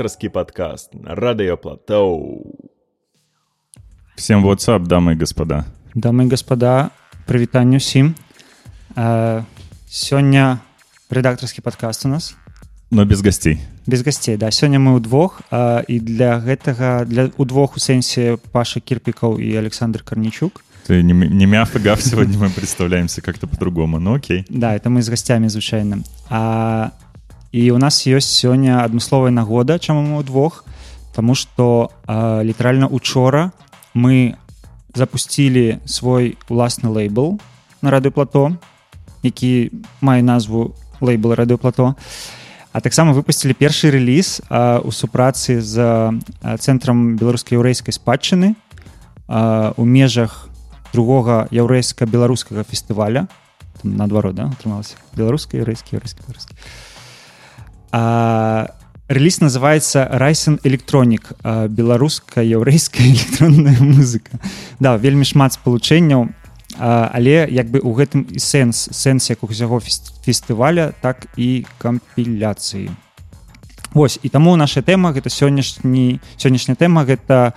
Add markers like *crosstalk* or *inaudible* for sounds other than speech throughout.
редакторский подкаст на Радио Платоу. Всем WhatsApp, дамы и господа. Дамы и господа, привитанне ўсім. Э, Сёння рэдактарскі падкаст у нас. Но без гостей. Без гостей, да. Сёння мы ўдвох, э, і для гэтага, для ўдвох у сэнсе Паша Кірпікаў і Александр Карнічук. Ты не, не мяв и гав, сегодня мы представляемся как-то по-другому, но окей. Да, это мы с гостями звычайна. А, і у нас ёсць сёння адмысловая нагода, чаму мы ўдвох, Таму што а, літаральна учора мы запустили свой уласны лейбл на радыёплато які мае назву лейбл радыёплато а таксама выпусцілі першы рэліз у супрацы з цэнтрам беларускай яўрэйскай спадчыны у межах другога яўрэйска-беларускага фестываля наадварот да, атрымалася беларускай яўрэйскі яўрэйскі беларускі рэліз называется райсен электронік беларуска-яўрэйская *laughs* электронная музыка. Да вельмі шмат спалучэнняў. Але як бы у гэтым і сэнс сэнс як усяго фестываля так і кампіляцыі. Вось і таму наша тэма гэта сённяшні сённяшняя тэма гэта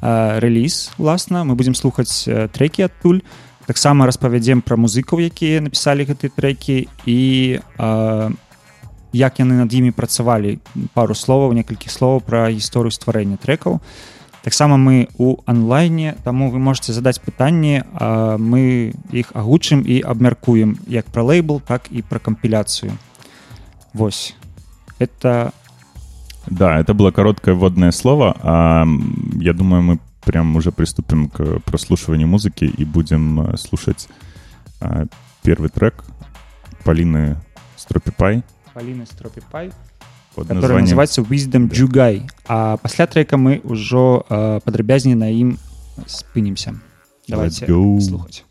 рэліз уласна. Мы будзем слухаць трекі адтуль. Таксама распавядзем пра музыкаў якія напісалі гэты трекі і у як яны над імі працавалі пару словаў некалькі слоў пра гісторыю стварэння трекаў таксама мы у онлайне таму вы можете задаць пытанне мы іх агучым і абмяркуем як пра лейбл так і пра кампіляцыю Вось это да это было короткое вводное слово а я думаю мы прям уже приступим к прослушиванию музыки и будем э, слушать первый трек полины стропипай Полины Стропипай, который названием... называется Wisdom да. Jugai. А пасля трека мы ўжо э, падрабязней на ім спынімся. Давайте слухаць.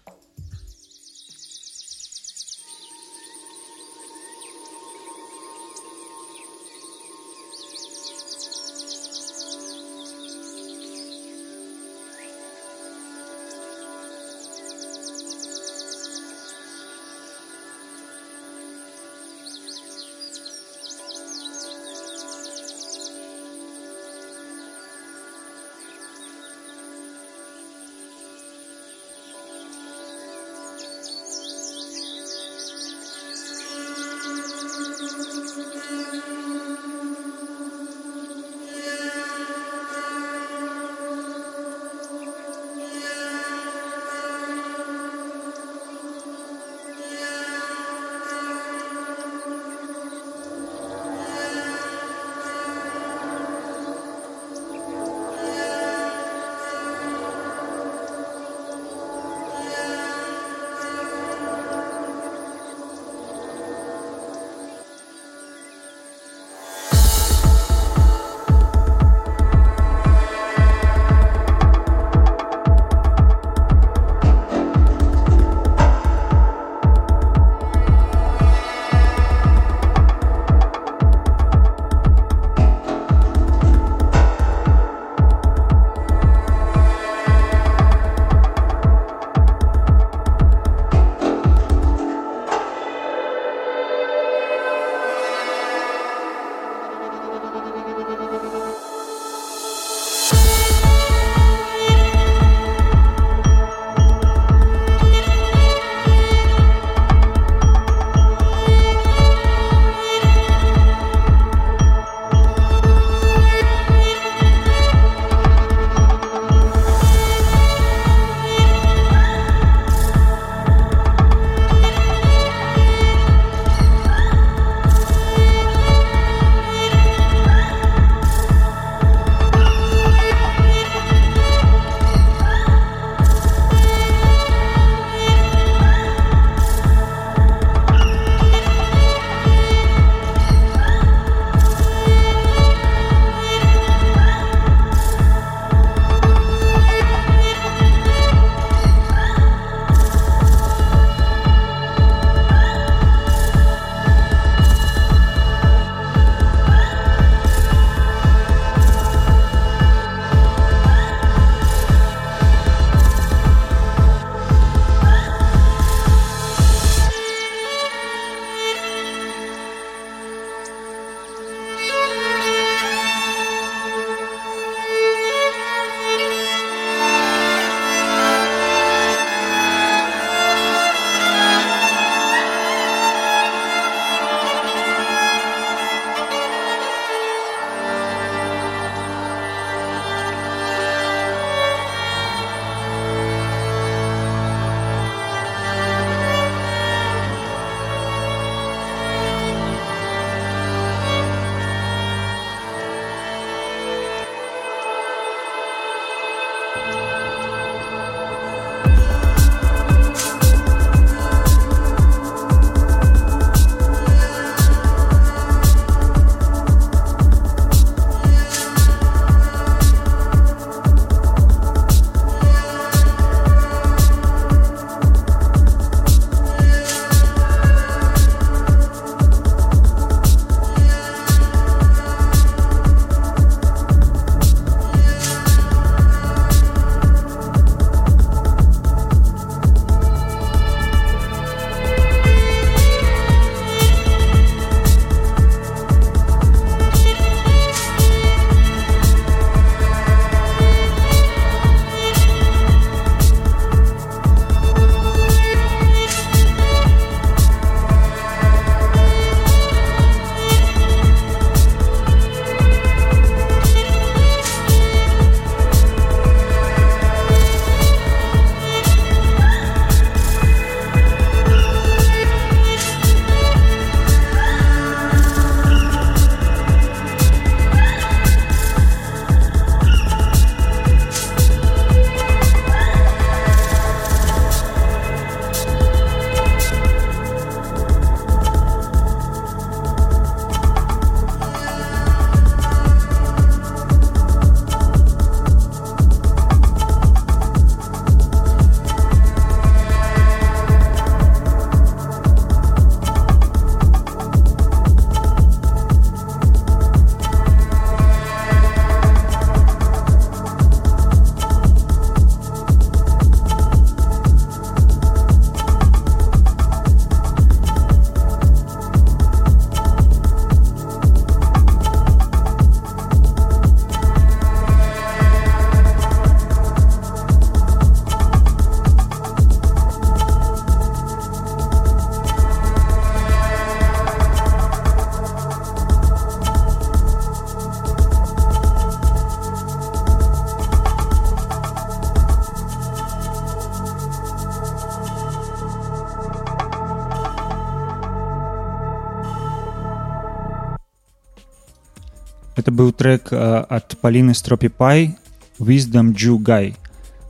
Трек ад паліны стропіпай wisdom Ju гай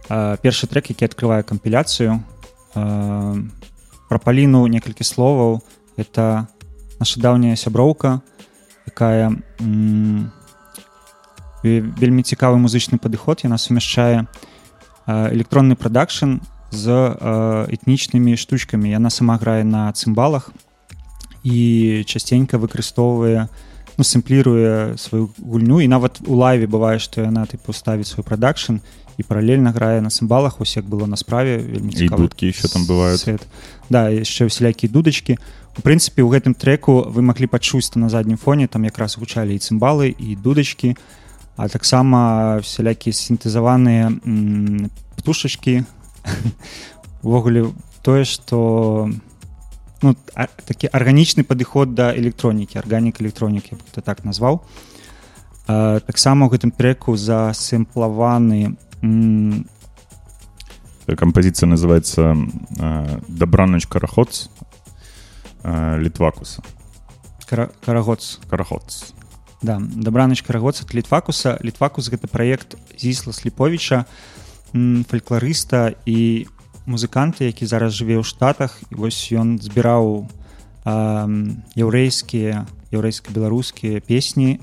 першы трек які открывае кампіляцыю пра паліну некалькі словаў это наша даўняя сяброўка якая вельмі цікавы музычны падыход яна сумяшчае электронны прадакшн з этнічнымі штучкамі яна сама грае на цымбалах і часценька выкарыстоўвае ну, сімпліруе сваю гульню. І нават у лайве бывае што яна тыпу ставіць свой прадакшн і паралельна грае на цымбалах ось як было на справе вельмі дудкі еще там бывают. свет. Да яшчэ усялякія дудачкі у прынцыпе у гэтым треку вы маглі пачуць на заднім фоне там якраз гучалі і цымбалы і дудачкі а таксама всялякія сінтэзаваныя птушачкі увогуле *laughs* тое что ну, такі арганічны падыход да электронікі арганік электронікі это так назваў таксама у гэтым треку засэмплаваны кампазіцыя называется дабраноч караход літвакуса карагоц. Караход да дабраноч карагоц ад літвакуса літвакус гэта праект зісла сліповіча фальклорыста і музыканты які зараз жыве ў штатах і вось ён збіраў яўрэйскія яўрэйска-беларускія песні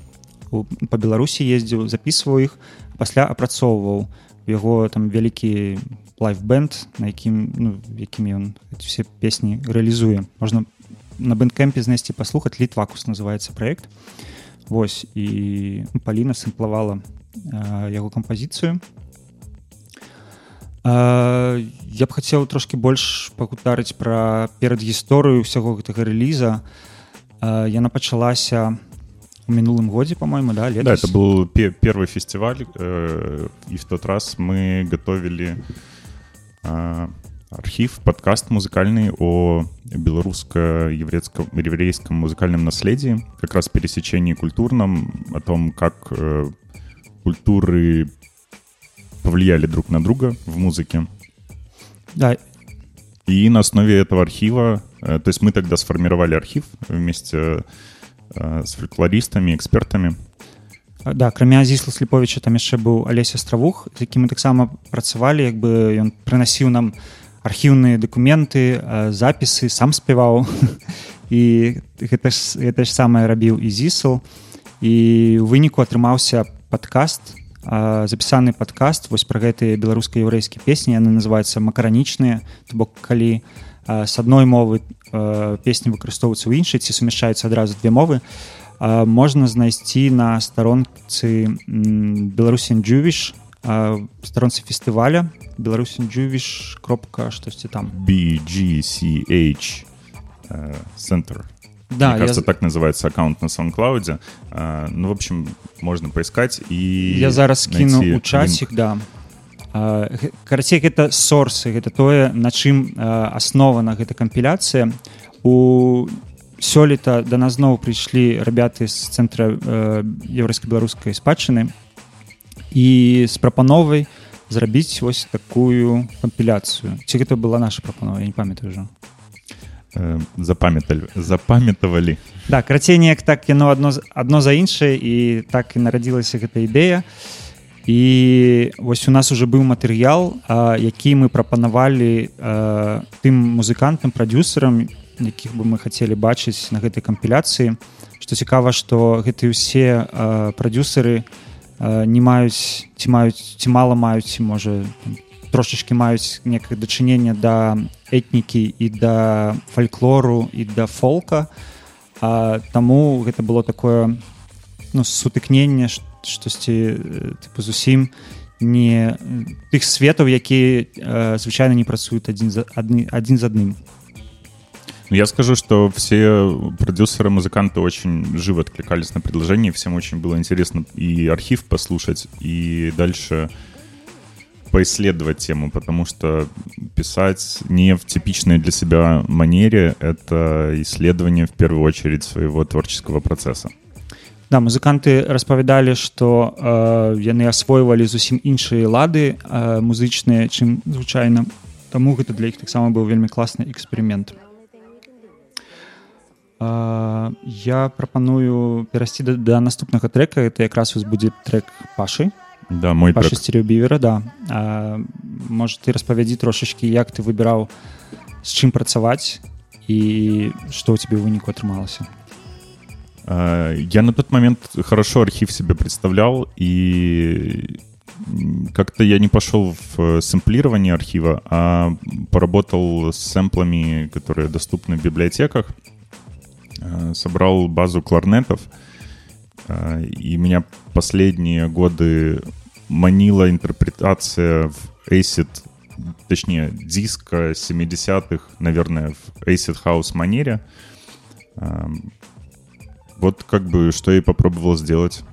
по беларусі ездзіў записываў іх пасля апрацоўваў яго там вялікі лайфбенд на якім ну, якімі ён все песні рэалізуе. Можна на бэнкэмпе знайсці паслухаць літвакус называется проект Вось і ну, паліна сімплавала яго кампазіцыю я б хацеў трошки больш пагутарыць пра перад гісторыю ўсяго гэтага рэліза. Яна пачалася у мінулым годзе по-моему да, да это был первый фестиваль э, и в тот раз мы готовили э, архив подкаст музыкальный о белорусско-еврейском еврейском музыкальном наследии как раз пересечении культурном о том как э, культуры повлияли друг на друга в музыке. Да. И на основе этого архива, э, то есть мы тогда сформировали архив вместе э, с фольклористами, экспертами. Да, кроме Азісла Сліповича там яшчэ быў Алеся Астравух, з якім мы таксама працавалі, як бы ён прынасіў нам архіўныя дакументы, э, запісы, сам спяваў. і гэта ж, гэта ж самае рабіў і Зісл. І ў выніку атрымаўся падкаст, запісаны падкаст вось пра гэтыя беларуска-яўрэйскія песні яны называюцца макаранічныя то бок калі з адной мовы песні выкарыстоўваюцца ў іншай ці сумяшчаюцца адразу две мовы можна знайсці на старонцы беларусен джувіш старонцы фестываля беларусен джувіш кропка штосьці там. Bgch центр uh, Да, Мне кажется, я... так называется аккаунт на SoundCloud. А, ну, в общем, можно поискать и Я зараз кіну у часик, да. А, карацей, гэта сорсы, гэта тое, на чым аснована гэта кампіляцыя. У сёлета да нас зноў прыйшлі рабяты з цэнтра еўрайска-беларускай спадчыны і з прапановай зрабіць вось такую кампіляцыю. Ці гэта была наша прапанова, я не памятаю ўжо запамяталі запамятавалі да карацей неяк так яно адно адно за іншае і так і нарадзілася гэта ідэя і вось у нас уже быў матэрыял які мы прапанавалі тым музыкантам прадюсерам якіх бы мы хацелі бачыць на гэтай кампіляцыі. Што цікава што гэтыя ўсе прадюсеры не маюць ці маюць ці мала маюць можа трошачки маюць некае дачыненне да этнікі і да фальклору і да фолка. Таму гэта было такое ну, сутыкненне штосьці тыпу зусім не тых светаў якія звычайна не працуюць адзін за адны адзін з адным. Ну, я скажу что все продюсеры музыканты очень живо откликались на предложение всем очень было интересно и архив послушать и дальше поисследовать тему, потому что писать не в типичной для себя манере — это исследование в первую очередь своего творческого процесса. Да, музыканты распавядалі, што э, яны асвойвалі зусім іншыя лады э, музычныя, чым звычайна. Таму гэта для іх таксама быў вельмі класны эксперымент. а, я прапаную перайсці да, да наступнага трека это якраз вось будзе трек пашы Да, мой паша трек. стереобівера да а, может ты распавядзі трошачки як ты выбіраў з чым працаваць і што ў тебе ў выніку атрымалася А, Я на тот момент хорошо архив себе представлял, и м, как-то я не пошел в э, сэмплирование архива, а поработал с сэмплами, которые доступны в библиотеках, Э, собрал базу кларнетов, А, и меня последние годы манила интерпретация в acid, точнее, диска 70-х, наверное, в acid house манере. Ам, Вот как бы что я и попробовал сделать.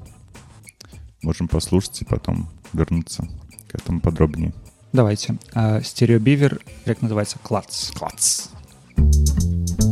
Можем послушать и потом вернуться к этому подробнее. давайте а, стереобівер як называется клац Клац. Thank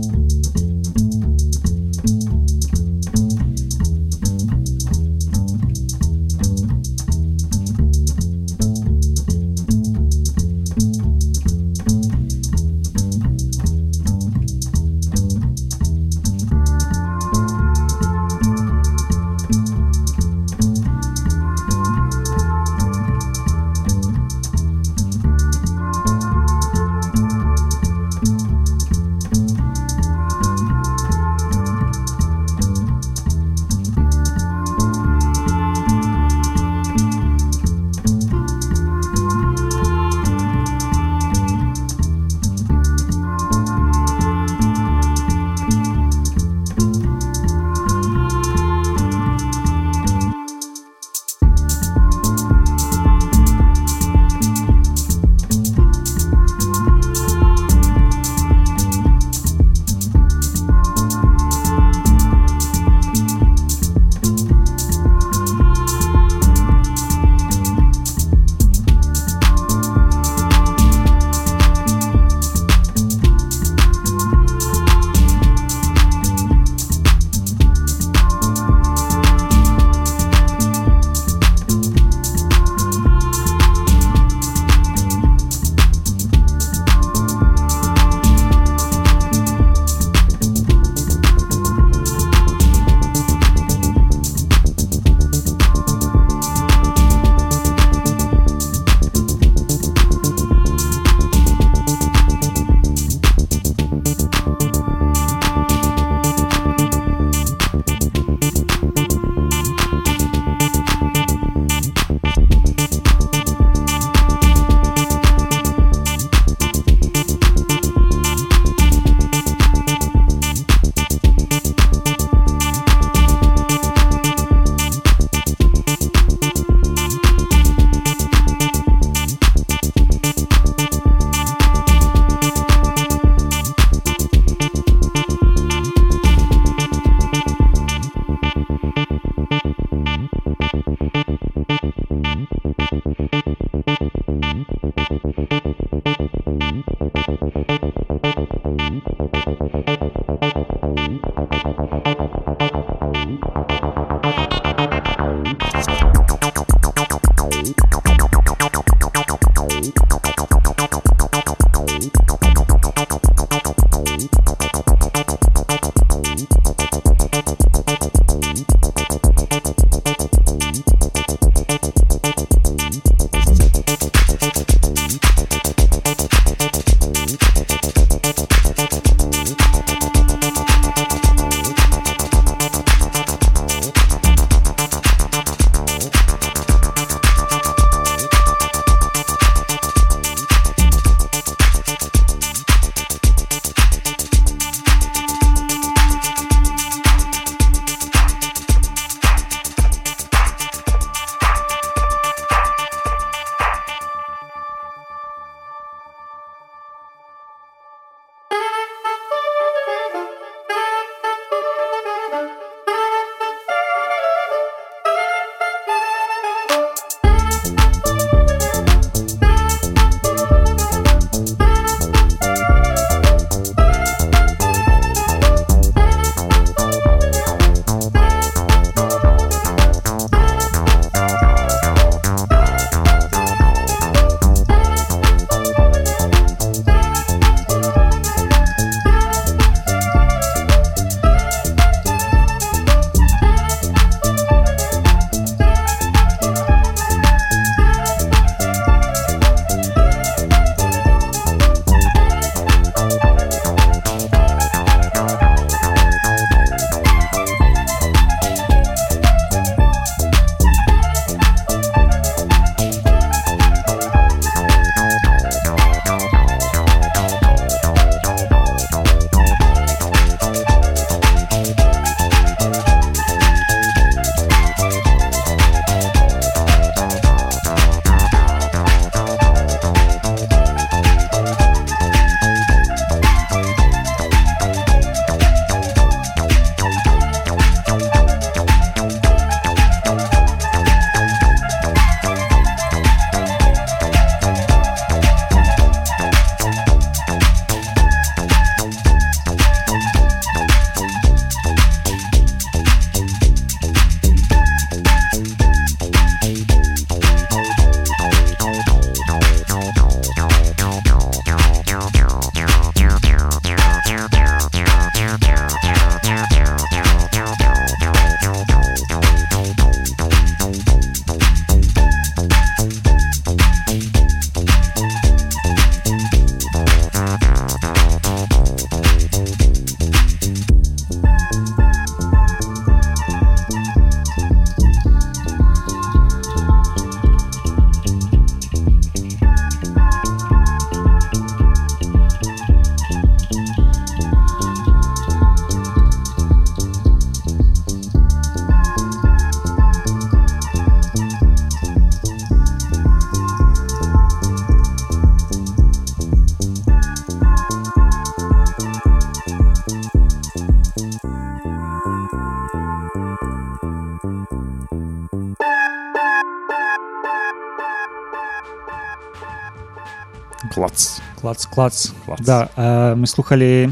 Клац. клац клац Клац. да э, мы слухали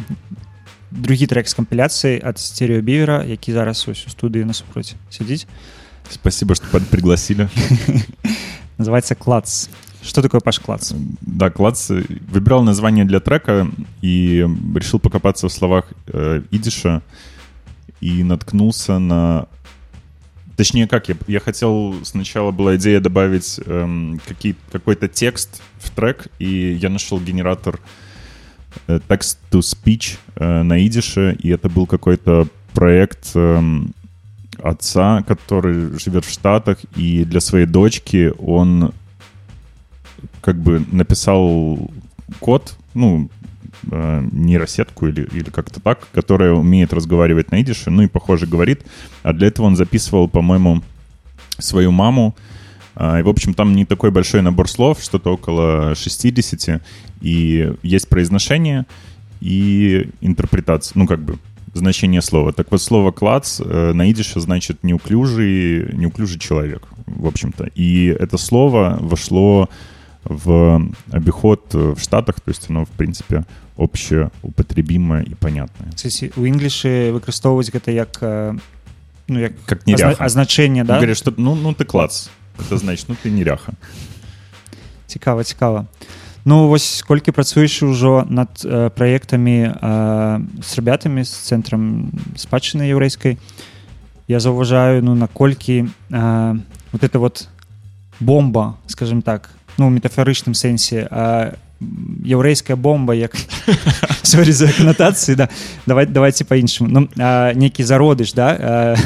другі трек з кампіляцыі ад стереобівера які зараз ось у студыі насупроць сядзіць Спасибо, что под- пригласили. *laughs* называется клац что такое паш клац Да, Клац э, выбирал название для трека и решил покопаться в словах э, идиша и наткнулся на... Точнее, как, я, я хотел... Сначала была идея добавить эм, какой-то текст в трек, и я нашел генератор э, text-to-speech э, на идише, и это был какой-то проект эм, отца, который живет в Штатах, и для своей дочки он как бы написал код, ну, э, нейросетку или, или как-то так, которая умеет разговаривать на идише, ну и, похоже, говорит. А для этого он записывал, по-моему, свою маму. А, И, в общем, там не такой большой набор слов, что-то около 60, и есть произношение и интерпретация, ну, как бы значение слова. Так вот, слово «клац» э, на идише значит неуклюжий, неуклюжий человек, в общем-то. И это слово вошло в обиход э, в Штатах, то есть оно, в принципе, общеупотребимое и понятное. Кстати, у інглішы выкарыстоўваць гэта як э, ну як Как неряха. азначэнне Да? да Говорят, что ну, ну ты клац. Это значит, ну ты неряха. цікава цікава ну вось колькі працуеш ўжо над э, праектамі э, з ребятамі з цэнтрам спадчыны яўрэйскай я заўважаю ну наколькі э, вот это вот бомба скажем так ну метафарычным сэнсе а яўрэйская бомба як *laughs* сорі за канатацыі да давай давайте по-іншаму ну нейкі зародыш да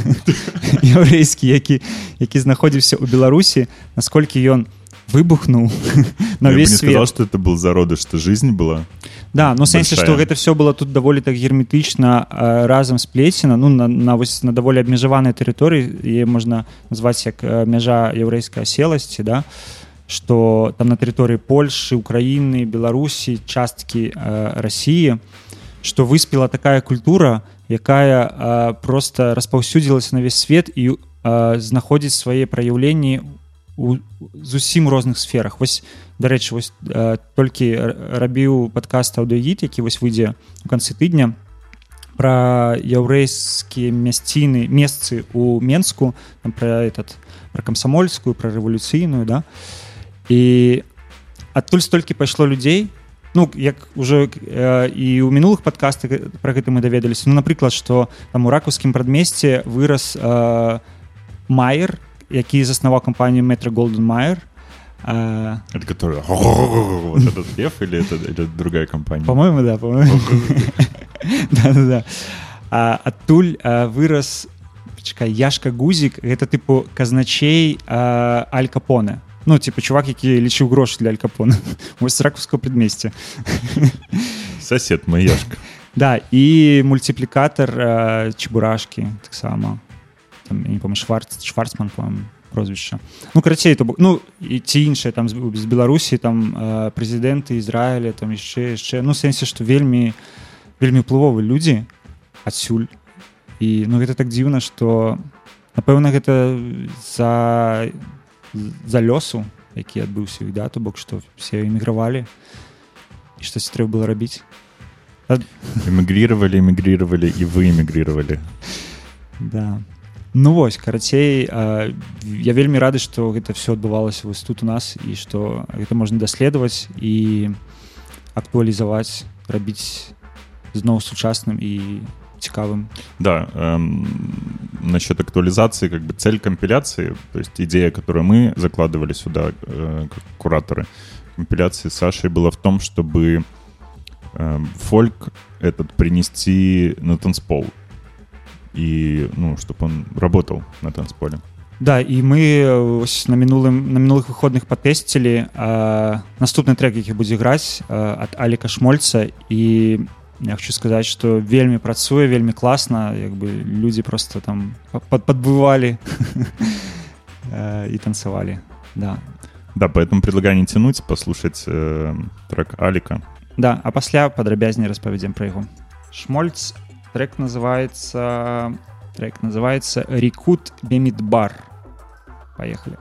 яўрэйскі *laughs* які які знаходзіўся ў беларусі насколькі ён выбухнуў *laughs* на весь сказал, свет. что это был зародыш, что жизнь была. да ну сэнсе што гэта все было тут даволі так герметычна разам сплецена ну на, на вось на даволі абмежаванай тэрыторыі і можна назваць як э, мяжа яўрэйскай аселасці да что там на тэрыторыі Польшы Украіны Беларусі часткі э, Росіі что выспела такая культура якая э, просто распаўсюдзілася на весь свет і э, знаходзіць свае праяўленні у зусім розных сферах. Вось дарэчы вось э, толькі рабіў падкаст аўдыгіт які вось выйдзе у канцы тыдня про яўрэйскія мясціны месцы у менску там про этот про камсамольскую про рэвалюцыйную да. і адтуль столькі пайшло людзей ну як уже э, і ў мінулых падкастах про гэта мы даведаліся ну напрыклад что там у ракускім прадмесце вырас э, майер які заснаваў кампанію метро голден майер э, Это который... Вот этот пев или это, это другая компания? по-моему да по-моему. Да, да, да. А, адтуль а, вырас чакай яшка гузік гэта тыпу казначей а, аль капоне ну типа чувак які лічыў грошы для аль капона вось *laughs* з ракускаго предмесця *laughs* Сосед мой Яшка. да і мульціплікатар а, чебурашкі таксама не помню шварц шварцман по прозвішча ну карацей то ну і ці іншыя там з, з беларусі там а, прэзідэнты ізраіля там яшчэ яшчэ ну сэнсе што вельмі вельмі ўплывовы людзі адсюль і ну гэта так дзіўна што напэўна гэта за за лёсу які адбыўся і да то бок што все эмігравалі і штось трэба было рабіць Эмигрировали, эмигрировали, и вы эмигрировали. Да. Ну вось карацей я вельмі рады што гэта все адбывалася вось тут у нас і што гэта можна даследаваць і актуалізаваць рабіць зноў сучасным і цікавым Да, эм, насчет актуализации, как бы цель компиляции, то есть идея, которую мы закладывали сюда, э, как кураторы компиляции с Сашей, была в том, чтобы эм, фольк этот принести на танцпол. И, ну, чтобы он работал на танцполе. Да і мы э, ось на мінулым на мінулых выходных патэсцілі наступны трек які будзе граць а, ад аліка шмольца і я хочу сказаць што вельмі працуе вельмі класна як бы людзі просто там пад- падбывалі *laughs* э, і танцавалі да Да, поэтому предлагаю не тянуть, послушать э, трек Алика. Да, а пасля падрабязней распавядзем пра яго. Шмольц трек называется трек называется Рикут Бемидбар. Поехали.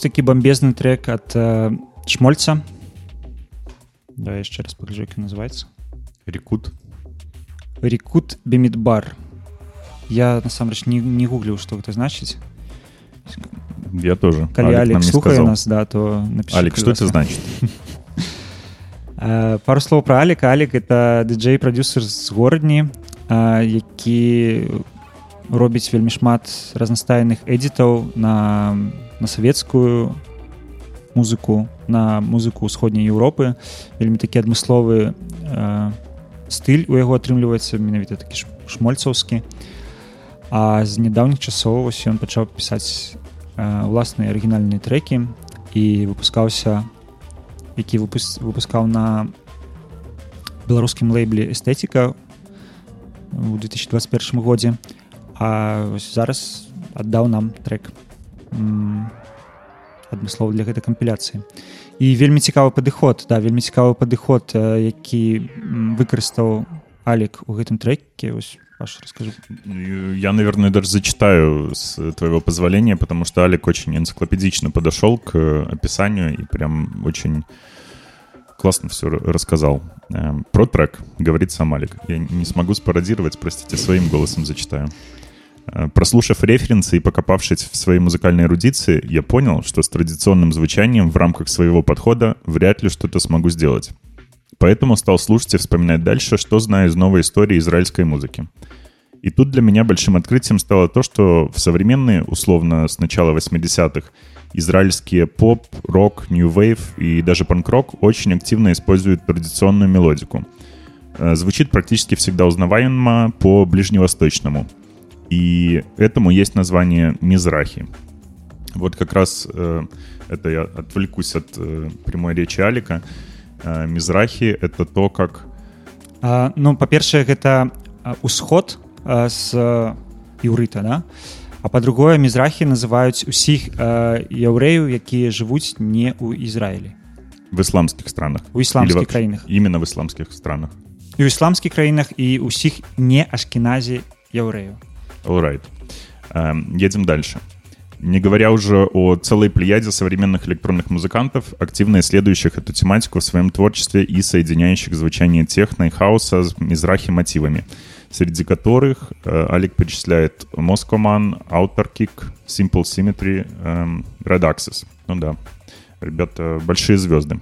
Такі бомбезны трек ад э, шмольца. Да яшчэ раз пагляжу як называется Рекут. рекут бемидбар я насамрэч не, не гугліў што гэта значыць Я тоже. калі Алек не слухае нас да то напиши, Алик, что это значит? Пару слоў про алика алик это диджей продюсер з горадні які робіць вельмі шмат разнастайных эдзітаў на на савецкую музыку на музыку ўсходняй Еўропы вельмі такі адмысловы э, стыль у яго атрымліваецца менавіта такі шмольцаўскі. А з нядаўніх часоў вось ён пачаў пісаць э, уласныя арыгінальныя трекі і выпускаўся які выпус, выпускаў на беларускім лейбле эстэтика у 2021 годзе. А зараз аддаў нам трек. м, адмыслова для гэтай кампіляцыі і вельмі цікавы падыход да вельмі цікавы падыход э, які выкарыстаў алік у гэтым треке ось Паша, расскажи Я, наверное, даже зачитаю с твоего позволения, потому что Алик очень энциклопедично подошел к описанию и прям очень классно все рассказал. Про трек говорит сам Алик. Я не смогу спародировать, простите, своим голосом зачитаю. Э, Прослушав референсы и покопавшись в своей музыкальной эрудиции, я понял, что с традиционным звучанием в рамках своего подхода вряд ли что-то смогу сделать. Поэтому стал слушать и вспоминать дальше, что знаю из новой истории израильской музыки. И тут для меня большим открытием стало то, что в современные, условно, с начала 80-х, израильские поп, рок, нью вейв и даже панк-рок очень активно используют традиционную мелодику. Э, Звучит практически всегда узнаваемо по ближневосточному. И этому есть название «мизрахи». Вот как раз э, это я отвлекусь от э, прямой речи Алика. Э, Мизрахи — это то, как А, ну па-першае гэта а, усход а, з а, іўрыта да? а па-другое мізрахі называюць усіх а, яўрэяў якія жывуць не ў Ізраілі в исламских странах. у ісламскіх вообще- краінах Именно в исламских странах. і ў ісламскіх краінах і ўсіх не ашкеназі яўрэяў Alright. Эм, едем дальше. Не говоря уже о целой плеяде современных электронных музыкантов, активно исследующих эту тематику в своем творчестве и соединяющих звучание техно и хаоса с мизрахи мотивами, среди которых э, Алик перечисляет Moscoman, Outer Kick, Simple Symmetry, эм, Red Axis. Ну да, ребята, большие звезды.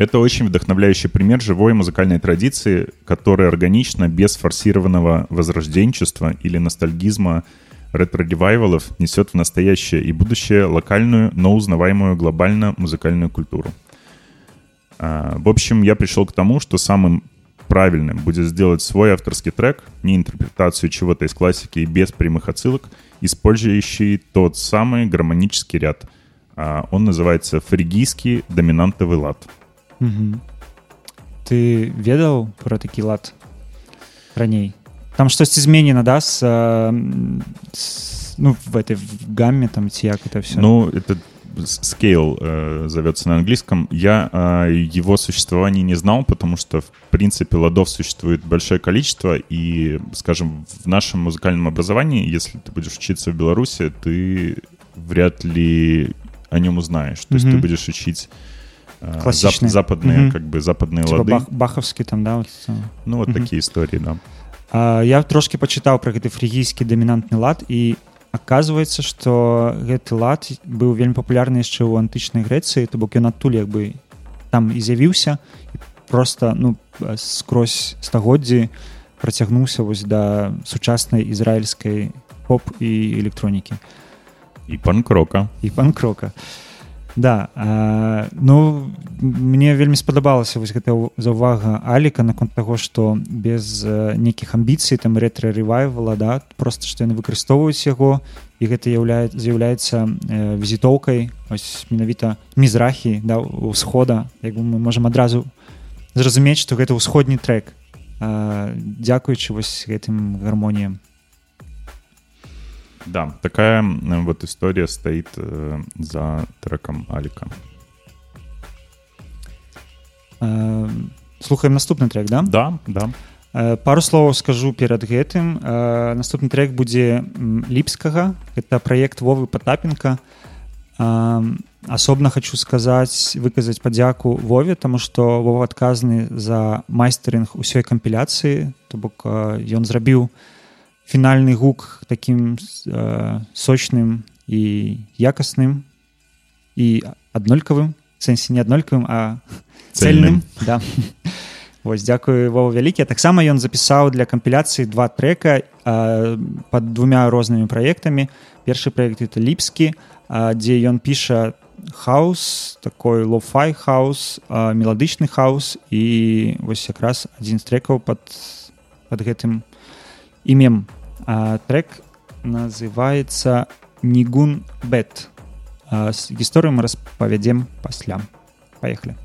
Это очень вдохновляющий пример живой музыкальной традиции, которая органично, без форсированного возрожденчества или ностальгизма ретро-ревайвалов несет в настоящее и будущее локальную, но узнаваемую глобально музыкальную культуру. А, В общем, я пришел к тому, что самым правильным будет сделать свой авторский трек, не интерпретацию чего-то из классики и без прямых отсылок, использующий тот самый гармонический ряд. А, Он называется фригийский доминантовый лад. Мгм. ты ведаў про такі лад раней там штосьці зменена да с, а, м, с ну в этой в гамме там ці як это все Ну, это с- scale э, зовется на английском. Я о его существовании не знал, потому что, в принципе, ладов существует большое количество, и, скажем, в нашем музыкальном образовании, если ты будешь учиться в Беларуси, ты вряд ли о нем узнаешь. То есть ты Мгм. будешь учить э, зап- Классичные. западные, Мгм. как бы западные типа лады. бах, баховскі там да вот. Ну, вот Мгм. такие истории, да. А, я трошки пачытаў про гэты фрігійскі дамінантны лад і оказывается что гэты лад быў вельмі папулярны яшчэ ў антычнай грэцыі то бок ён адтуль як бы там і з'явіўся і просто ну скрозь стагоддзі працягнуўся вось да сучаснай ізраільскай поп і электронікі И панк-рока. і панкрока да а, ну мне вельмі спадабалася вось гэта заўвага аліка наконт таго што без нейкіх амбіцый там рэтра рэвайвала да просто што яны выкарыстоўваюць яго і гэта яўляе з'яўляецца э, візітоўкай ось менавіта мізрахі да ўсхода як бы мы можам адразу зразумець што гэта ўсходні трек дзякуючы вось гэтым гармоніям Да, такая вот история стоит э, за треком Алика. Э, слухаем наступны трек да? Да да. Э, пару словаў скажу перад гэтым. Наступны трек будзе ліпскага. Это проект вовы потапенко. Асобна хочу сказаць выказаць падзяку вове тому что вова адказны за майстаринг усёй кампіляцыі. То бок ён зрабіў фінальны гук таким сочным і якасным і аднолькавым. Сэнсе не аднолькавым а цельным. да. *laughs* Вось дзякую Вова вялікі. Таксама ён запісаў для кампіляцыі два трека а, под двумя рознымі праектамі. Першы проект это ліпскі дзе ён піша хаос такой лофай хаос меладычны хаос. І вось якраз адзін з трекаў под под гэтым імем трек называется нігун бет гісторыю мы распавядзем пасля поехали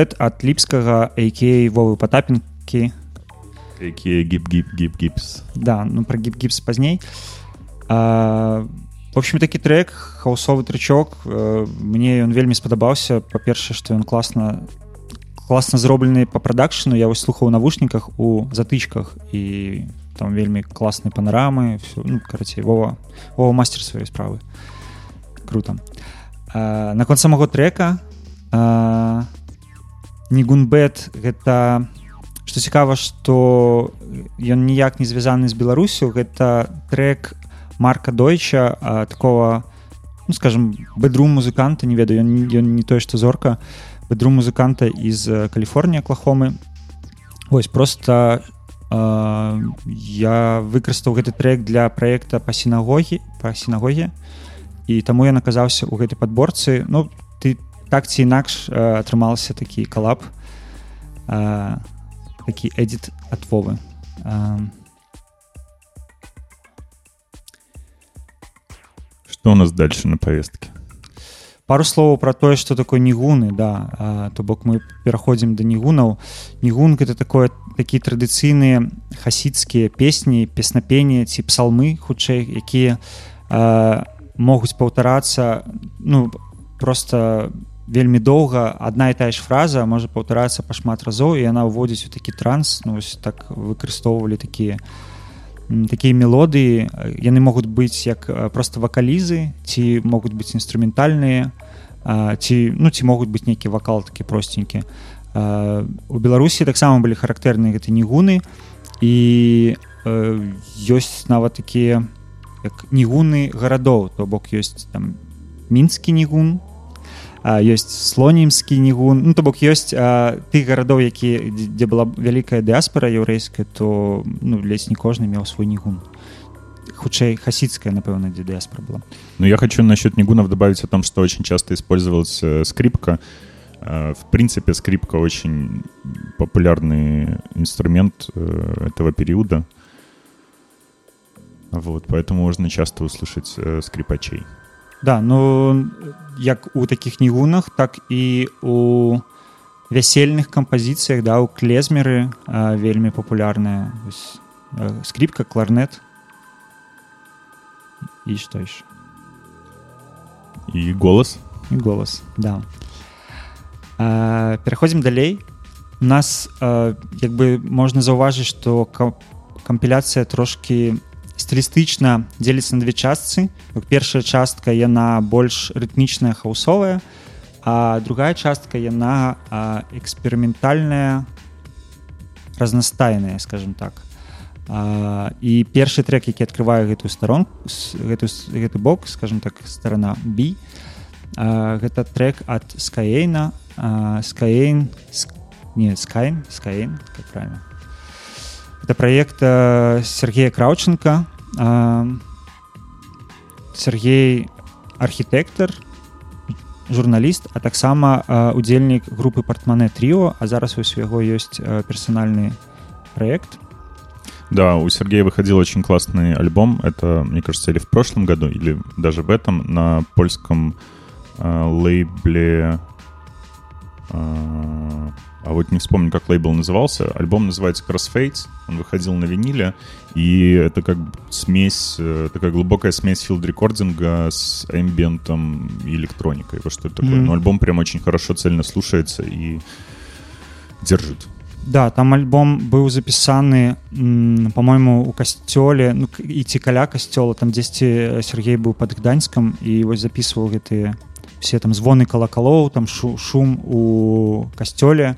Нигун Бет ад ліпскага AK вовы патапінкі Якія гип гип гип гипс. да ну про гіп гіпс пазней а, в общем такі трек хаусовы трычок э, мне ён вельмі спадабаўся па-першае што ён класна класна зроблены по прадакшну я вось слухаў у навушніках у затычках і там вельмі класныя панарамы все ну, карацей Вова Вова мастер сваёй справы круто а, наконт самого трека а, нигунбет гэта что цікава что ён ніяк не звязаны з беларусю гэта трек марка дойча а, такого ну скажем бедру музыканта не ведаю ён, ён не тое что зорка бедру музыканта из каліфорнія клахомы ось просто а, я выкарыстаў гэты трек для проекта па сінагогі па сінагогі і таму я наказаўся ў гэтай подборцы ну так ці інакш атрымался такі калап такі эдит ад вовы. Что у нас дальше на повестке? пару словаў про тое что такое нігуны да. То бок мы пераходзім да нігунаў. Нігун это такое такія традыцыйныя хасідскія песні песнапені ці псалмы хутчэй якія могуць паўтарацца ну просто вельмі доўга адна і тая ж фраза можа паўтарацца па шмат разоў і яна ўводзіць у такі транс ну, ось так выкарыстоўвалі такія такія мелодыі. Яны могуць быць як просто вакалізы ці могуць быць інструментальныя ці ну ці могуць быць нейкі вакал такі простенькі. У беларусі таксама былі характэрныя гэты нігуны і ёсць нават такія як нігуны гарадоў. То бок ёсць там мінскі нігун ёсць слонімскі нігун ну то бок ёсць а, тых гарадоў які дзе была вялікая дыаспора яўрэйская то ну ледзь не кожны меў свой нігун хутчэй хасідская напэўна дзе дыаспора была Ну я хочу насчет нигунов добавить о том что очень часто использовалась э, скрипка Э, в принципе скрипка очень популярный инструмент э, этого периода вот поэтому можно часто услышать э, скрипачей Да, ну як у такіх нігунах, так і у вясельных кампазіцыях да у клезмеры вельмі папулярная скрипка кларнет. І што ж і голас. І голас да. А, пераходзім далей. У нас а, як бы можна заўважыць што кампіляцыя трошки стылістычна дзеліцца на две частцы першая частка яна больш рытмічная хаусовая а другая частка яна эксперыментальная разнастайная скажем так. А, і першы трек які открываю гэтую старон гэту гэты бок скажем так сторона бі гэта трек ад скаейна скаейн не скайн скайн как правильно это проект Сергея Краученко Сергей архітэктар журналіст а таксама удзельнік групы партмане трио а зараз у свяго ёсць персональны проект да у Сергея выходил очень классный альбом это мне кажется или в прошлом году или даже в этом на польском э, лейбле э, а вот не вспомню, как лейбл назывался. Альбом называется Crossfades. Он выходил на виниле. И это как смесь, э, такая глубокая смесь филд-рекординга с эмбиентом и электроникой. Вот что это такое. Mm. Но альбом прям очень хорошо, цельно слушается и держит. Да, там альбом быў запісаны по-мойму у касцёле ну, і ці каля касцёла там дзесьці Сергей быў под гданьскам і вось записываў гэтыя все там звоны калакалоў там шу, шум у касцёле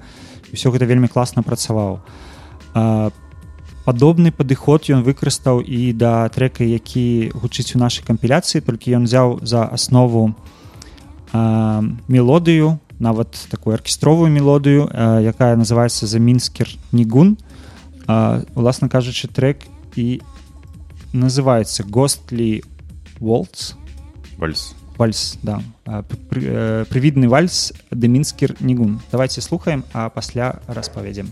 все гэта вельмі класна працаваў падобны падыход ён выкарыстаў і да трека які гучыць у нашай кампіляцыі толькі ён взяў за аснову а, мелодыю нават такую аркестровую мелодыю а, якая называется за мінскер нігун уласна кажучы трек і называется гостлі волц вальс вальс да. Прывідны вальс дэмінскір нігун давайте слухаем а пасля распавядзем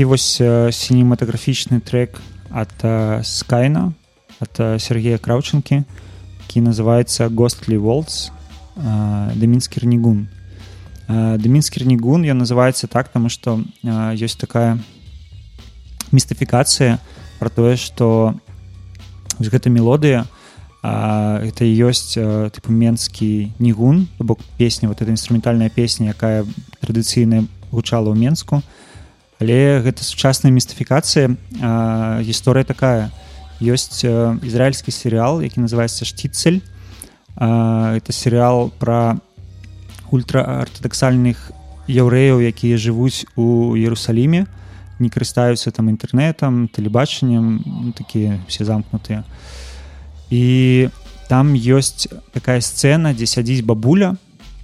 такі вось сінематаграфічны трек ад скайна ад Сергея краўчынкі які называется гостлі волс дымінскі рнігун дымінскі рнігун ён называецца так таму што ёсць такая містыфікацыя про тое што гэта мелодыя это ёсць тыпу менскі нігун бок песня вот эта інструментальная песня якая традыцыйная гучала ў менску але гэта сучасная містыфікацыя. Гісторыя такая. Ёсць ізраільскі серыял які называется шціцель это серыял про ультраартадаксальных яўрэяў якія жывуць у Ерусаліме не карыстаюцца там інтэрнетам тэлебачаннем ну, такія все замкнутыя. І там ёсць такая сцэна дзе сядзіць бабуля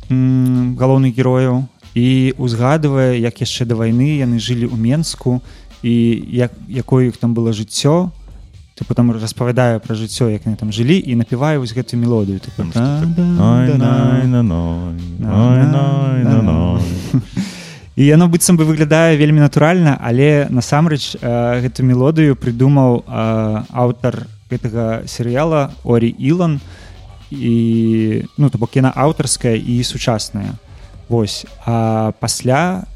галоўных герояў і узгадывае як яшчэ да вайны яны жылі ў менску і як якое іх там было жыццё ты потом распавядаю пра жыццё як яны там жылі і напіваю вось гэтую мелодыю *laughs* і яно быццам бы выглядае вельмі натуральна але насамрэч гэту мелодыю прыдумаў аўтар гэтага серыяла орі Ілан. І ну то бок яна аўтарская і сучасная Вось. А пасля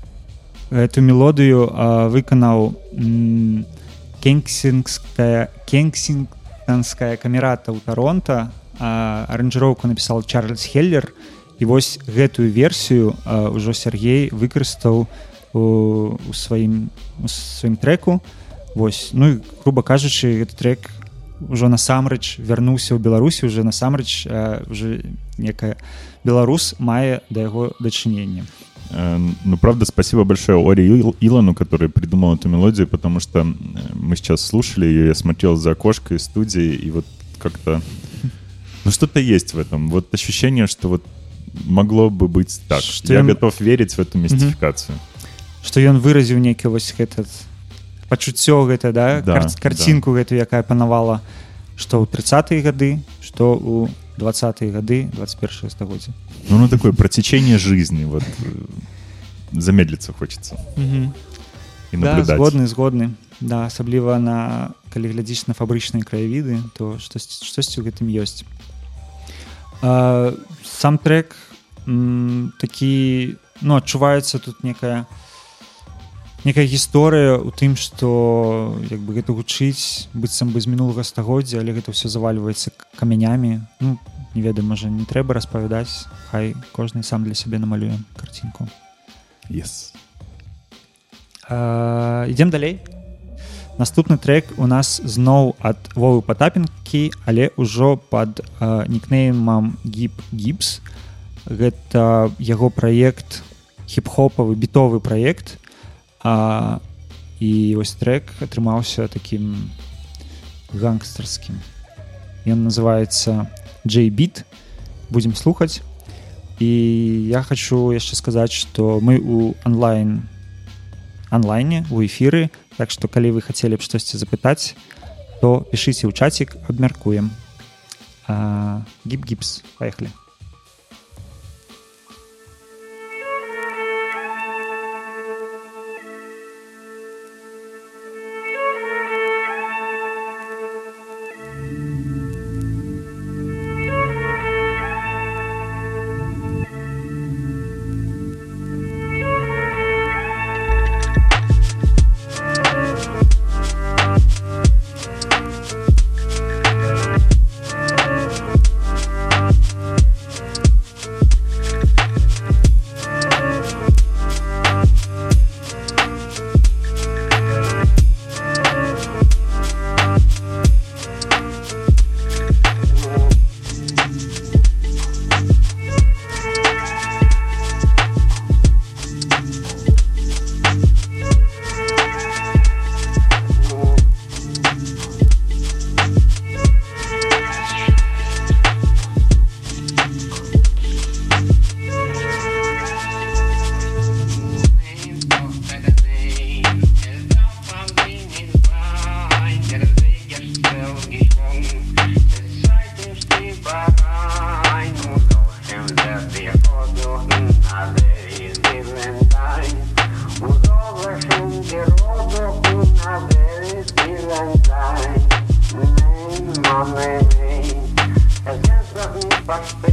эту мелодыю выканаў кенксінгская кенксінгтанская камерата ў таронта аранжыроўку напісал Чарльз хеллер. І вось гэтую версію ўжо Сергей выкарыстаў у, у сваім сваім треку. Вось. Ну і груба кажучы гэты трек ужо насамрэч вярнуўся ў беларусі уже насамрэч уже некая беларус мае да яго дачынення Э, ну, правда, спасибо большое Ори Илону, который придумал эту мелодию, потому что мы сейчас слушали ее, я смотрел за окошко из студии, и вот как-то... Ну, что-то есть в этом. Вот ощущение, что вот могло бы быть так. Что я он... готов верить в эту мистификацию. Что ён выразіў нейкі вось этот пачуццё гэта да, да Кар карцінку да. гэтую якая панавала што ў 30 гады што ў 20 гады 21 стагоддзя. Ну, ну такое протечение жизни вот замедлиться хочется да, згодны згодны. Да асабліва на калі глядзіш на фабрычныя краявіды то штось штосьці ў гэтым ёсць. А, сам трек такі ну адчуваецца тут некая некая гісторыя у тым што як бы гэта гучыць быццам бы з мінулага стагоддзя але гэта ўсё завальваецца камянямі. Ну не ведаю можа не трэба распавядаць хай кожны сам для сябе намалюе карцінку. Yes. ідзем далей. Наступны трек у нас зноў ад вовы патапінкі але ўжо под нікнеймам гіп гіпс. Гэта яго праект хіп-хопавы бітовы праект а, і вось трек атрымаўся таким гангстарскім. Ён называется джейбит будем слухаць. І я хочу яшчэ сказаць что мы у онлайн онлайне у эфиры так что калі вы хацелі б штосьці запытаць то пішыце ў чацік абмяркуем. Гіп-гіпс поехали Вот такой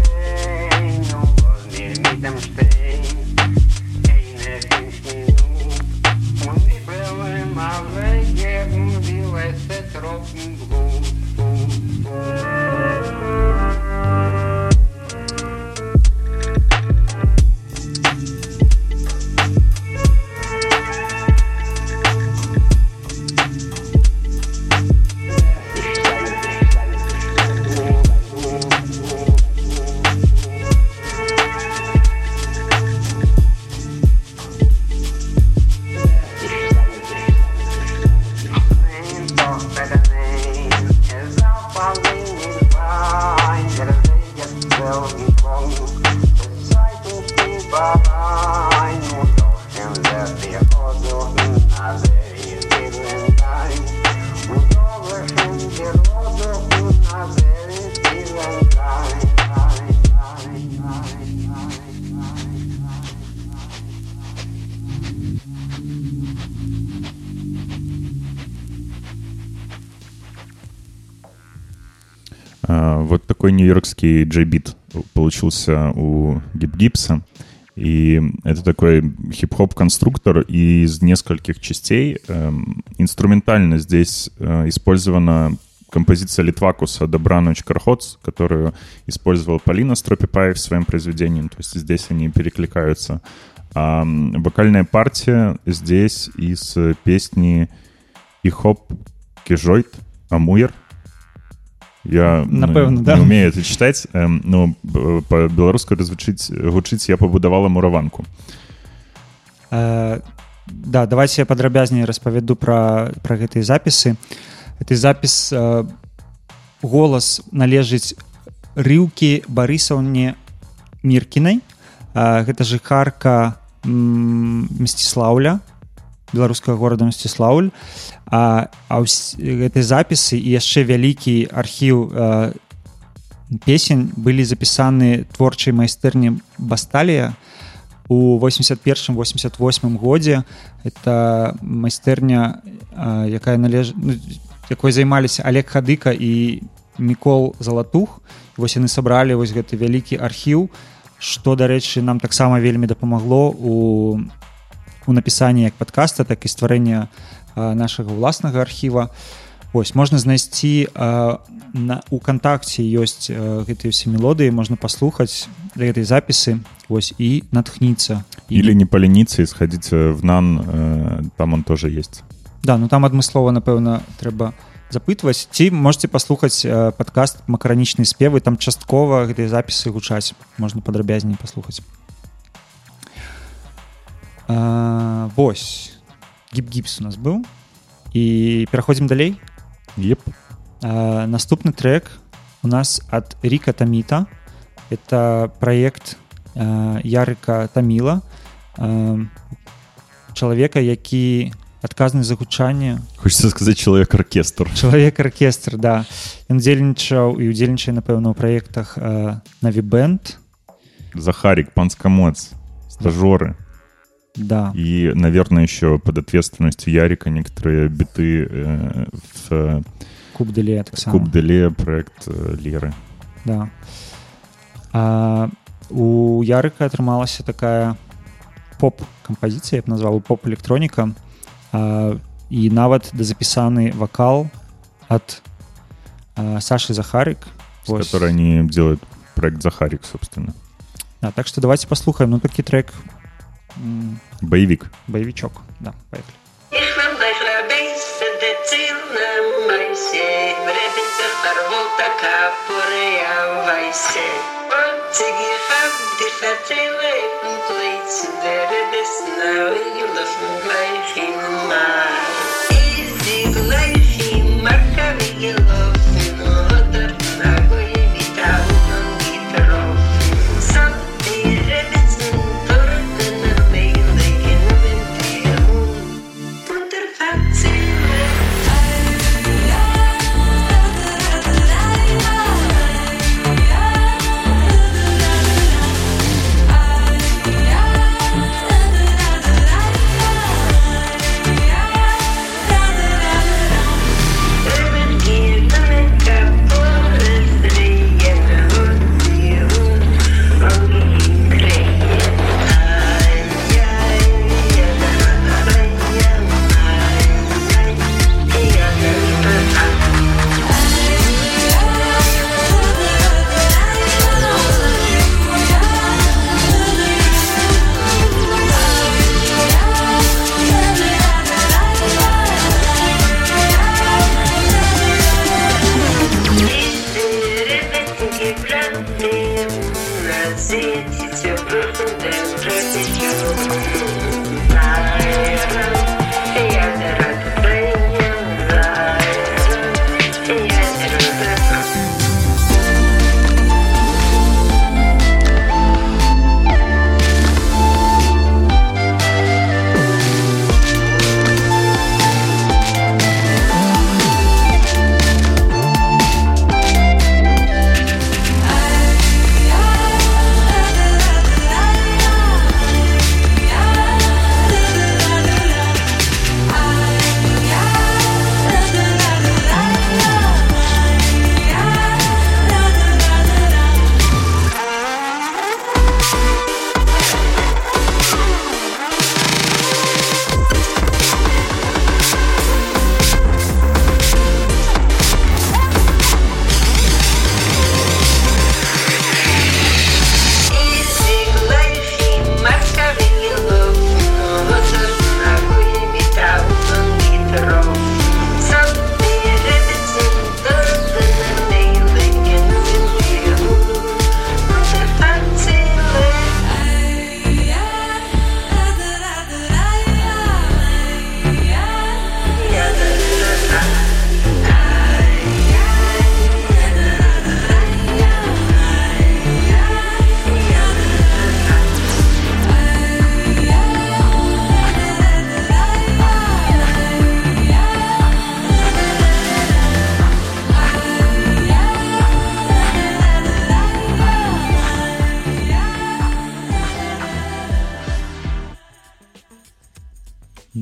нью-йоркский джей-бит получился у Гип Гипса. И это такой хип-хоп конструктор из нескольких частей. Эм, инструментально здесь э, использована композиция Литвакуса «Добранович Кархоц», которую использовал Полина Стропипай в своем произведении. То есть здесь они перекликаются. А вокальная партия здесь из песни «Ихоп Кижойт Амуер», я напэўна ну, да? не умею это читаць эм, ну по-беларуску развучыць гучыць я пабудавала мураванку. Э, да давайте я падрабязней распавяду про про гэтыя запісы. Это запіс э, голас належыць рыўкі барысаўне міркінай. Э, гэта жыхарка мсціслаўля беларускага горада мсціслаўль а, а гэтай запісы і яшчэ вялікі архіў а, песень былі запісаны творчай майстэрні басталія у 81 88 годзе. Это майстэрня а, якая належ ну, якой займаліся олег хадыка і мікол залатух. Вось яны сабралі вось гэты вялікі архіў што дарэчы нам таксама вельмі дапамагло у у напісанні як подкаста так і стварэння нашага ўласнага архіва. Ось можна знайсці на укантакце ёсць гэтыя все мелодыі можна паслухаць для гэтай запісы. Ось і натхніцца. Или не паленіцца і схадзіць в нан там он тоже есть. Да ну там адмыслова напэўна трэба запытваць. Ці можете паслухаць падкаст макаранічнай спевы там часткова гэтыя запісы гучаць. Можна падрабязней паслухаць А, вось. Гіп-гіпс у нас быў. І пераходзім далей. Yep. а, наступны трек у нас ад рика таміта это праект ярыка таміла чалавека які адказны за гучанне. Хочется сказаць чалавек аркестр чалавек аркестр да. Ён дзельнічаў і удзельнічае напэўна ў праектах навібэнд захарик панскамоц стажоры Да. И, наверное, еще под ответственностью Ярика некоторые биты э, в Куб Деле. Куб Деле проект э, Леры. Да. А, у Ярыка атрымалася такая поп-кампазіцыя, я б назваў поп-электроніка. А, і нават дазапісаны вакал ад а, Саши Захарик. С вот. которой они делают проект Захарик, собственно. Да, так что давайте послухаем. Ну, такі трек Боевик. Боевичок, да, поехали. Easy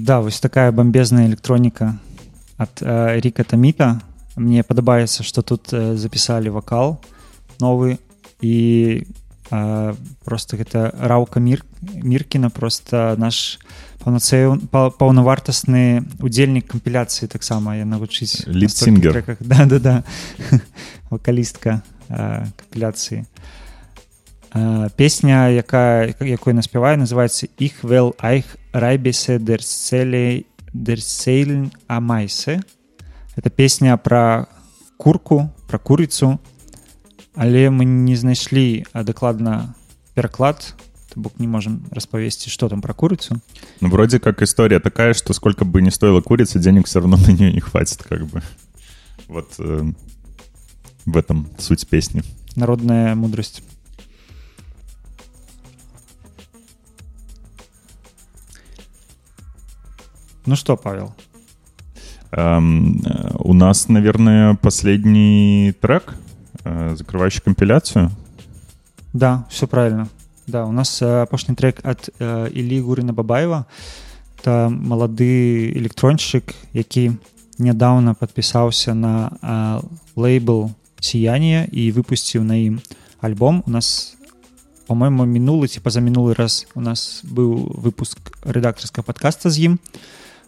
Да, вось такая бомбезная электроніка ад э, Ріка Таміта. Мне падабаецца, што тут э, запісалі вакал новы і э, просто гэта раўка мір міркіна просто наш паўнацэ паўнавартасны удзельнік кампіляцыі таксама я навучыць лідсінгер да да да вакалістка э, кампіляцыі песня якая якой наспявае называется іх well айх Райбисе дерселей дерсейль амайсе. Это песня про курку про курицу. Але мы не знайшлі дакладна пераклад бок не можем распавесці что там про курицу. Ну вроде как история такая что сколько бы не стоила курица денег все равно *laughs* на нее не хватит как бы. Вот э, в этом суть песни. Народная мудрость Ну что, Павел? Эм, у нас, наверное, последний трек, э, закрывающий компиляцию. Да, все правильно. Да, у нас э, апошні трек ад э, Ілі Гурына Бабаева. Это малады электроншчык, які нядаўна падпісаўся на э, лейбл сіяние і выпусціў на ім альбом. У нас по-моему мінулы ці пазамінулы раз у нас быў выпуск рэдактарскага падкаста з ім.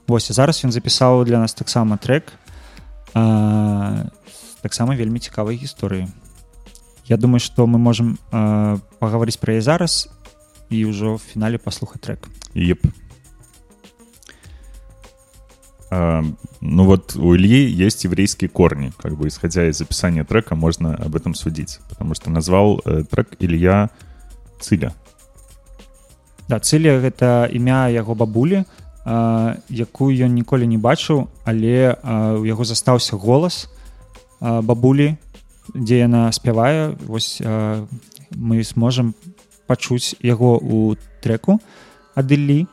Вось зараз ён запісаў для нас таксама трек таксама вельмі цікавай гісторыі. Я думаю што мы можемм пагаварыць пра яе зараз і ўжо в фінале паслухаць трек. Yep. а, ну вот у Ильи есть еврейские корни как бы исходя из описания трека можно об этом судить потому что назвал э, трек Илья Циля. Да Циля гэта імя яго бабулі якую ён ніколі не бачыў але у яго застаўся голас бабулі дзе яна спявае. Вось мы сможам пачуць яго у треку адылі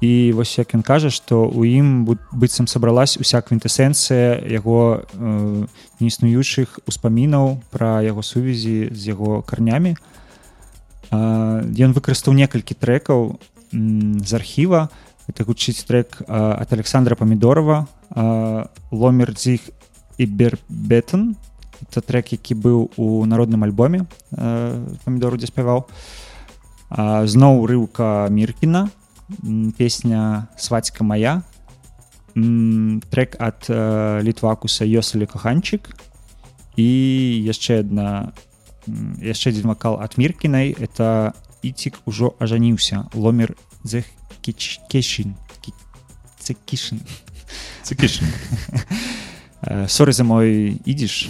і вось як ён кажа што у ім быццам сабралась уся квінтэсэнцыя яго неіснуючых успамінаў пра яго сувязі з яго карнямі. Ён выкарыстаў некалькі трекаў з архіва. і это гучыць трек от александра помидорова ломер дзіх і бербетон это трек які быў у народным альбоме помидору дзе спяваў. Зноў рыўка міркіна песня свацька моя трек от літвакуса ёсалі каханчик і яшчэ одна яшчэ адзін вакал от міркінай. Это іцік ужо ажаніўся ломер дзех Кешин. Цекишин. Цекишин. *laughs* Сори за мой идиш.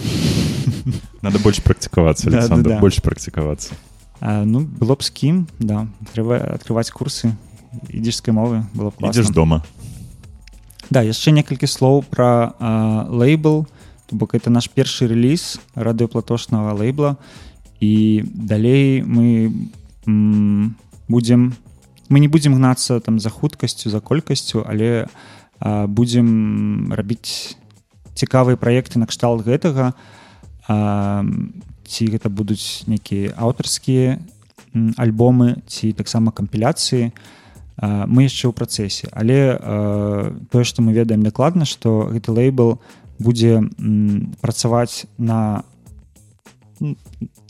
надо больше практиковаться Да, александр да, да. больше практиковаться А, ну было б з кім да трэба открываць курсы ідзішскай мовы было б класна. ідзеш дома Да яшчэ некалькі слоў пра а, лейбл то бок это наш першы рэліз радыёплатошнага лейбла і далей мы м, будзем мы не будзем гнацца там за хуткасцю за колькасцю але а, будзем рабіць цікавыя праекты накшталт гэтага. А, ці гэта будуць нейкія аўтарскія альбомы ці таксама кампіляцыі. А, мы яшчэ ў працэсе. Але а, тое што мы ведаем дакладна што гэты лейбл будзе працаваць на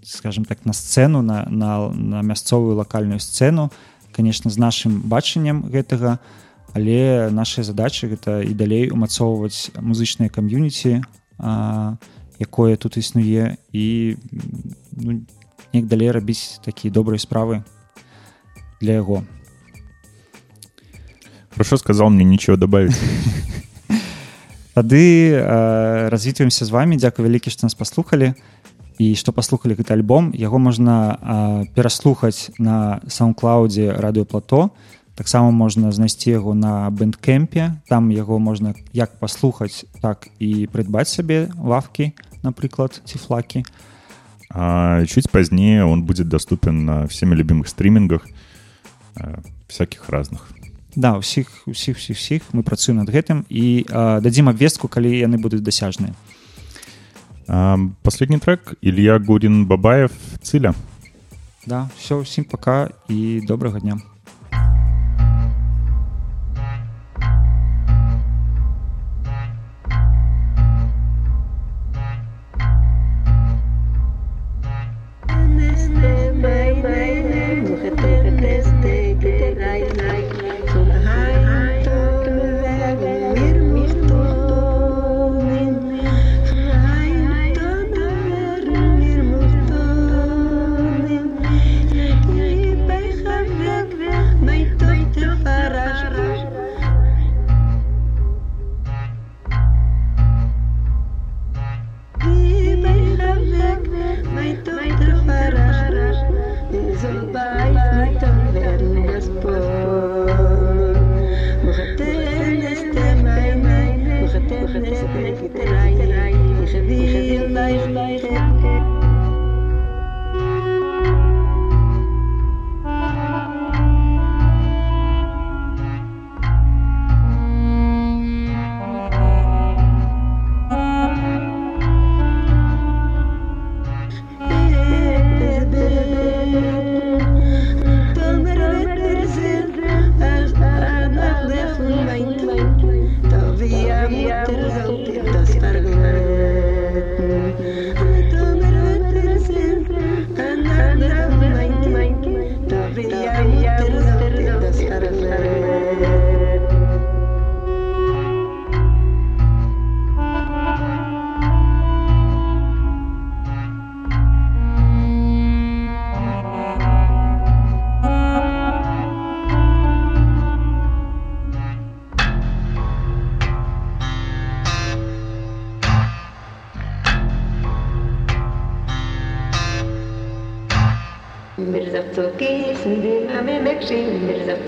скажем так на сцэну на, на, на мясцовую лакальную сцэну конечно з нашим бачаннем гэтага але нашай задачы гэта і далей умацоўваць музычныя кам'юніці якое тут існуе і ну, неяк далей рабіць такія добрыя справы для яго. Хорошо сказал мне ничего добавить *laughs* тады э, развітваемся з вами дзякуй вялікі што нас паслухалі. і што паслухалі гэты альбом яго можна э, пераслухаць на саундклаудзе радыёплато таксама можна знайсці яго на бэндкемпе там яго можна як паслухаць так і прыдбаць сабе лавкі напрыклад ці флакі а чуть позднее он будет доступен на всеми любимых стримингах э, всяких разных. Да усіх усіх усіх усіх мы працуем над гэтым. І э, дадзім абвестку калі яны будуць дасяжныя. А, Последний трек Илья Гурин Бабаев Циля. да все усім пока і добрага дня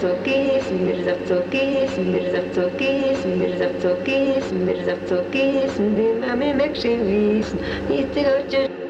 זוקי סומער זוקי סומער זוקי סומער זוקי סומער זוקי סומען נאָמען מכש וויס היטער גייט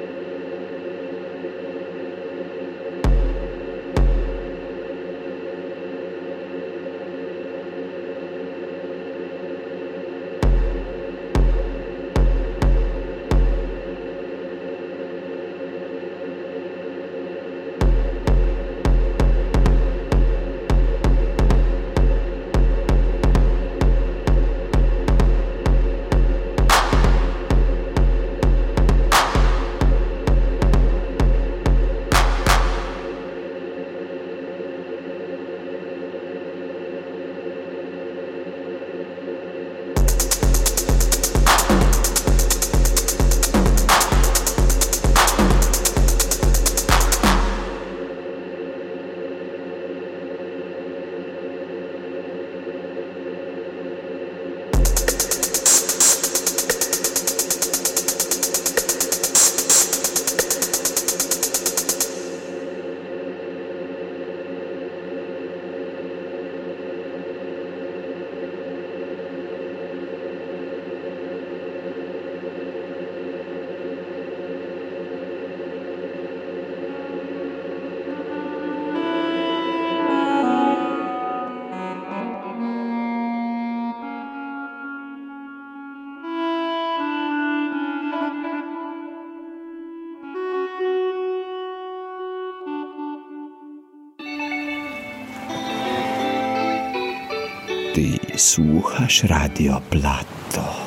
słuchasz Radio Plato.